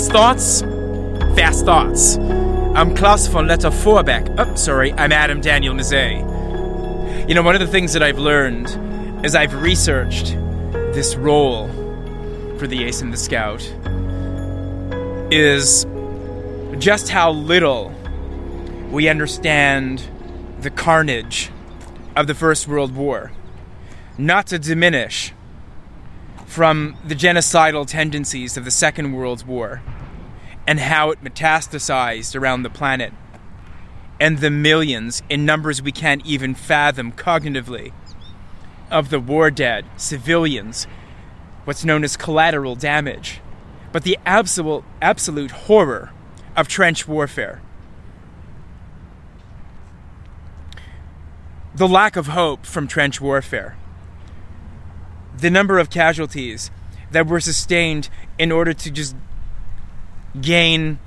Fast thoughts? Fast thoughts. I'm Klaus von Lettow-Vorbeck. Oh, sorry, I'm Adam Daniel Mezei. You know, one of the things that I've learned as I've researched this role for the Ace and the Scout is just how little we understand the carnage of the First World War. Not to diminish from the genocidal tendencies of the Second World War and how it metastasized around the planet, and the millions in numbers we can't even fathom cognitively of the war dead, civilians, what's known as collateral damage, but the absolute, absolute horror of trench warfare. The lack of hope from trench warfare. The number of casualties that were sustained in order to just gain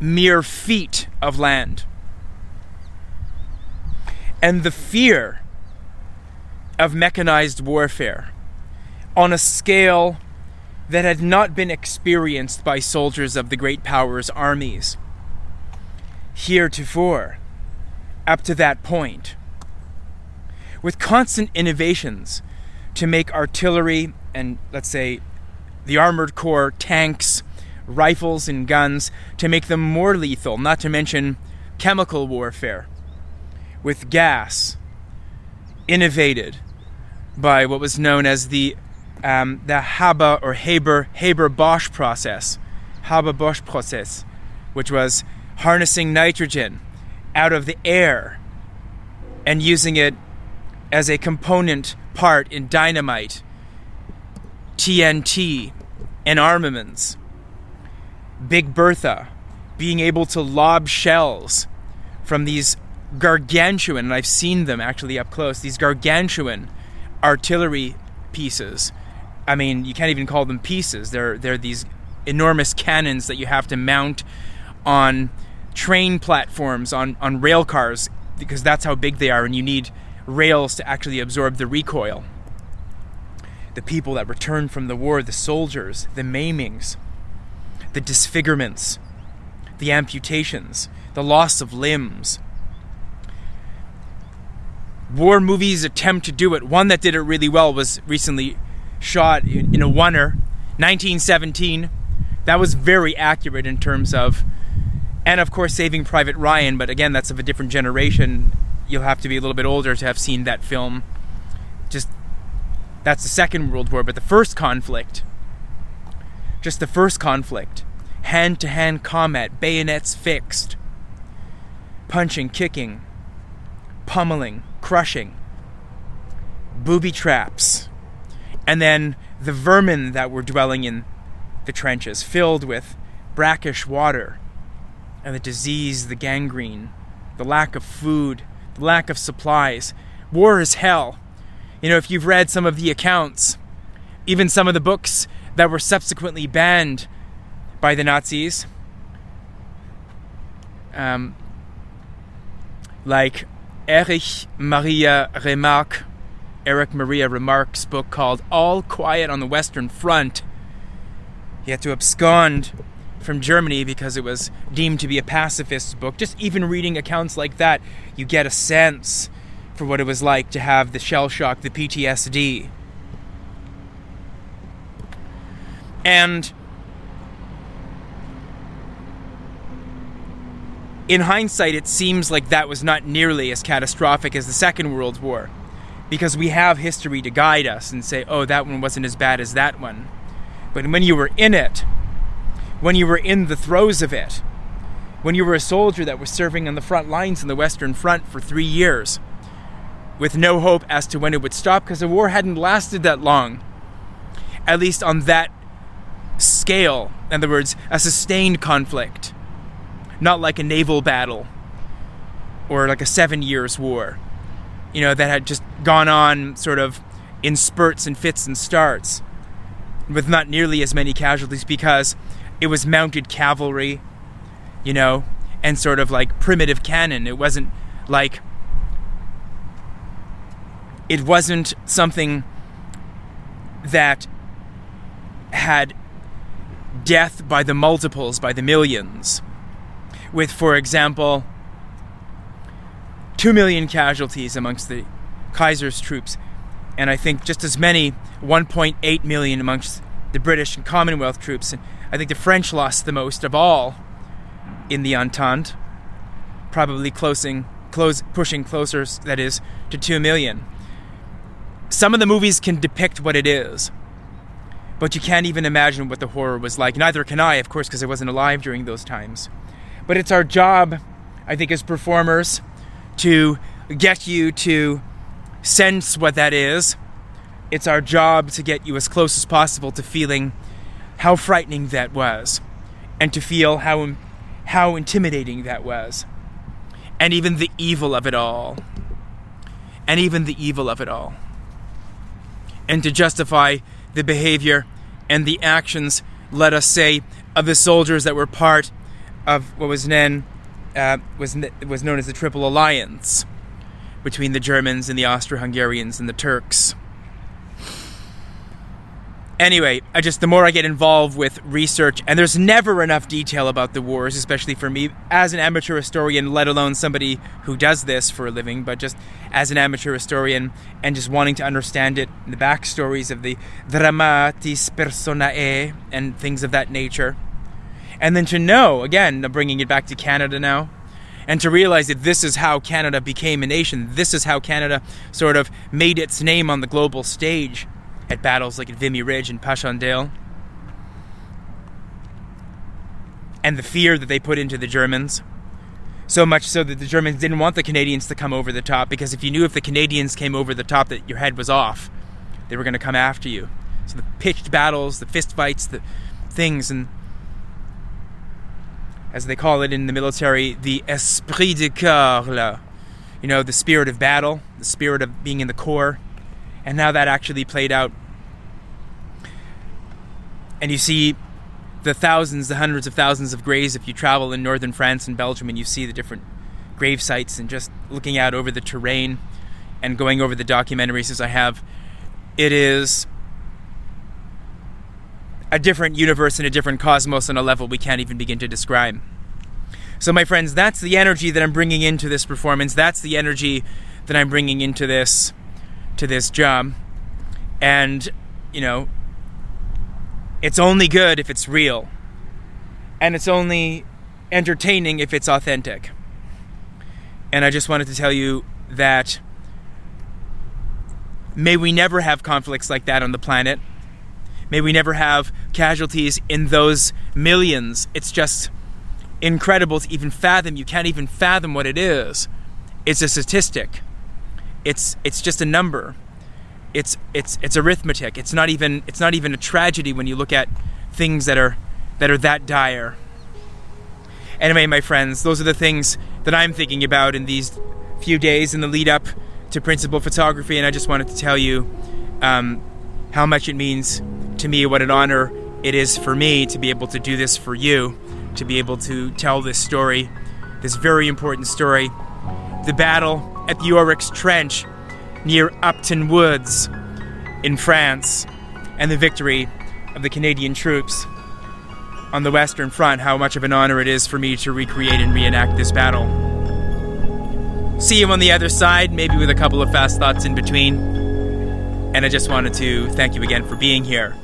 mere feet of land. And the fear of mechanized warfare on a scale that had not been experienced by soldiers of the great powers' armies heretofore, up to that point. With constant innovations to make artillery and, let's say, the armored corps, tanks, rifles, and guns to make them more lethal, not to mention chemical warfare with gas, innovated by what was known as the um, the Haber or Haber Haber Bosch process, Haber Bosch process, which was harnessing nitrogen out of the air and using it as a component part in dynamite, TNT, and armaments. Big Bertha being able to lob shells from these gargantuan, and I've seen them actually up close, these gargantuan artillery pieces. I mean, you can't even call them pieces. They're they're these enormous cannons that you have to mount on train platforms, on, on rail cars, because that's how big they are, and you need rails to actually absorb the recoil. The people that return from the war, the soldiers, the maimings, the disfigurements, the amputations, the loss of limbs, war movies attempt to do it. One that did it really well was recently shot in a oner, 1917. That was very accurate in terms of, and of course, Saving Private Ryan. But again, that's of a different generation. You'll have to be a little bit older to have seen that film. Just that's the Second World War, but the first conflict, just the first conflict, hand to hand combat, bayonets fixed, punching, kicking, pummeling, crushing, booby traps, and then the vermin that were dwelling in the trenches, filled with brackish water, and the disease, the gangrene, the lack of food, lack of supplies. War is hell. You know, if you've read some of the accounts, even some of the books that were subsequently banned by the Nazis, um, like Erich Maria Remarque, Eric Maria Remarque's book called All Quiet on the Western Front. He had to abscond from Germany because it was deemed to be a pacifist book. Just even reading accounts like that, you get a sense for what it was like to have the shell shock, the PTSD. And in hindsight, it seems like that was not nearly as catastrophic as the Second World War, because we have history to guide us and say, oh, that one wasn't as bad as that one. But when you were in it, when you were in the throes of it, when you were a soldier that was serving on the front lines in the Western Front for three years, with no hope as to when it would stop, because the war hadn't lasted that long, at least on that scale, in other words, a sustained conflict not like a naval battle or like a seven years war, you know, that had just gone on sort of in spurts and fits and starts with not nearly as many casualties because it was mounted cavalry, you know, and sort of like primitive cannon. It wasn't like it wasn't something that had death by the multiples, by the millions. With, for example, 2 million casualties amongst the Kaiser's troops, and I think just as many, 1.8 million amongst the British and Commonwealth troops. And I think the French lost the most of all in the Entente, probably closing, close, pushing closer, that is, to 2 million. Some of the movies can depict what it is, but you can't even imagine what the horror was like. Neither can I, of course, because I wasn't alive during those times. But it's our job, I think, as performers, to get you to sense what that is. It's our job to get you as close as possible to feeling how frightening that was, and to feel how how intimidating that was, and even the evil of it all, and even the evil of it all, and to justify the behavior and the actions, let us say, of the soldiers that were part of what was then uh, was was known as the Triple Alliance between the Germans and the Austro-Hungarians and the Turks. Anyway, I just the more I get involved with research, and there's never enough detail about the wars, especially for me as an amateur historian, let alone somebody who does this for a living, but just as an amateur historian and just wanting to understand it, the backstories of the dramatis personae and things of that nature. And then to know, again, I'm bringing it back to Canada now, and to realize that this is how Canada became a nation. This is how Canada sort of made its name on the global stage at battles like at Vimy Ridge and Passchendaele. And the fear that they put into the Germans. So much so that the Germans didn't want the Canadians to come over the top because if you knew if the Canadians came over the top that your head was off, they were going to come after you. So the pitched battles, the fist fights, the things, and as they call it in the military, the esprit de corps, you know, the spirit of battle, the spirit of being in the corps, and how that actually played out. And you see the thousands, the hundreds of thousands of graves if you travel in northern France and Belgium and you see the different grave sites and just looking out over the terrain and going over the documentaries as I have, it is a different universe and a different cosmos on a level we can't even begin to describe. So, my friends, that's the energy that I'm bringing into this performance. That's the energy that I'm bringing into this to this job. And, you know, it's only good if it's real. And it's only entertaining if it's authentic. And I just wanted to tell you that may we never have conflicts like that on the planet. May we never have casualties in those millions. It's just incredible to even fathom. You can't even fathom what it is. It's a statistic. It's it's just a number. It's it's it's arithmetic. It's not even it's not even a tragedy when you look at things that are that are that dire. Anyway, my friends, those are the things that I'm thinking about in these few days in the lead up to principal photography, and I just wanted to tell you um, how much it means to me, what an honor it is for me to be able to do this for you, to be able to tell this story, this very important story. The battle at the Oryx Trench near Upton Woods in France, and the victory of the Canadian troops on the Western Front, how much of an honor it is for me to recreate and reenact this battle. See you on the other side, maybe with a couple of fast thoughts in between. And I just wanted to thank you again for being here.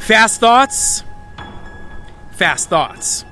Fast thoughts. Fast thoughts.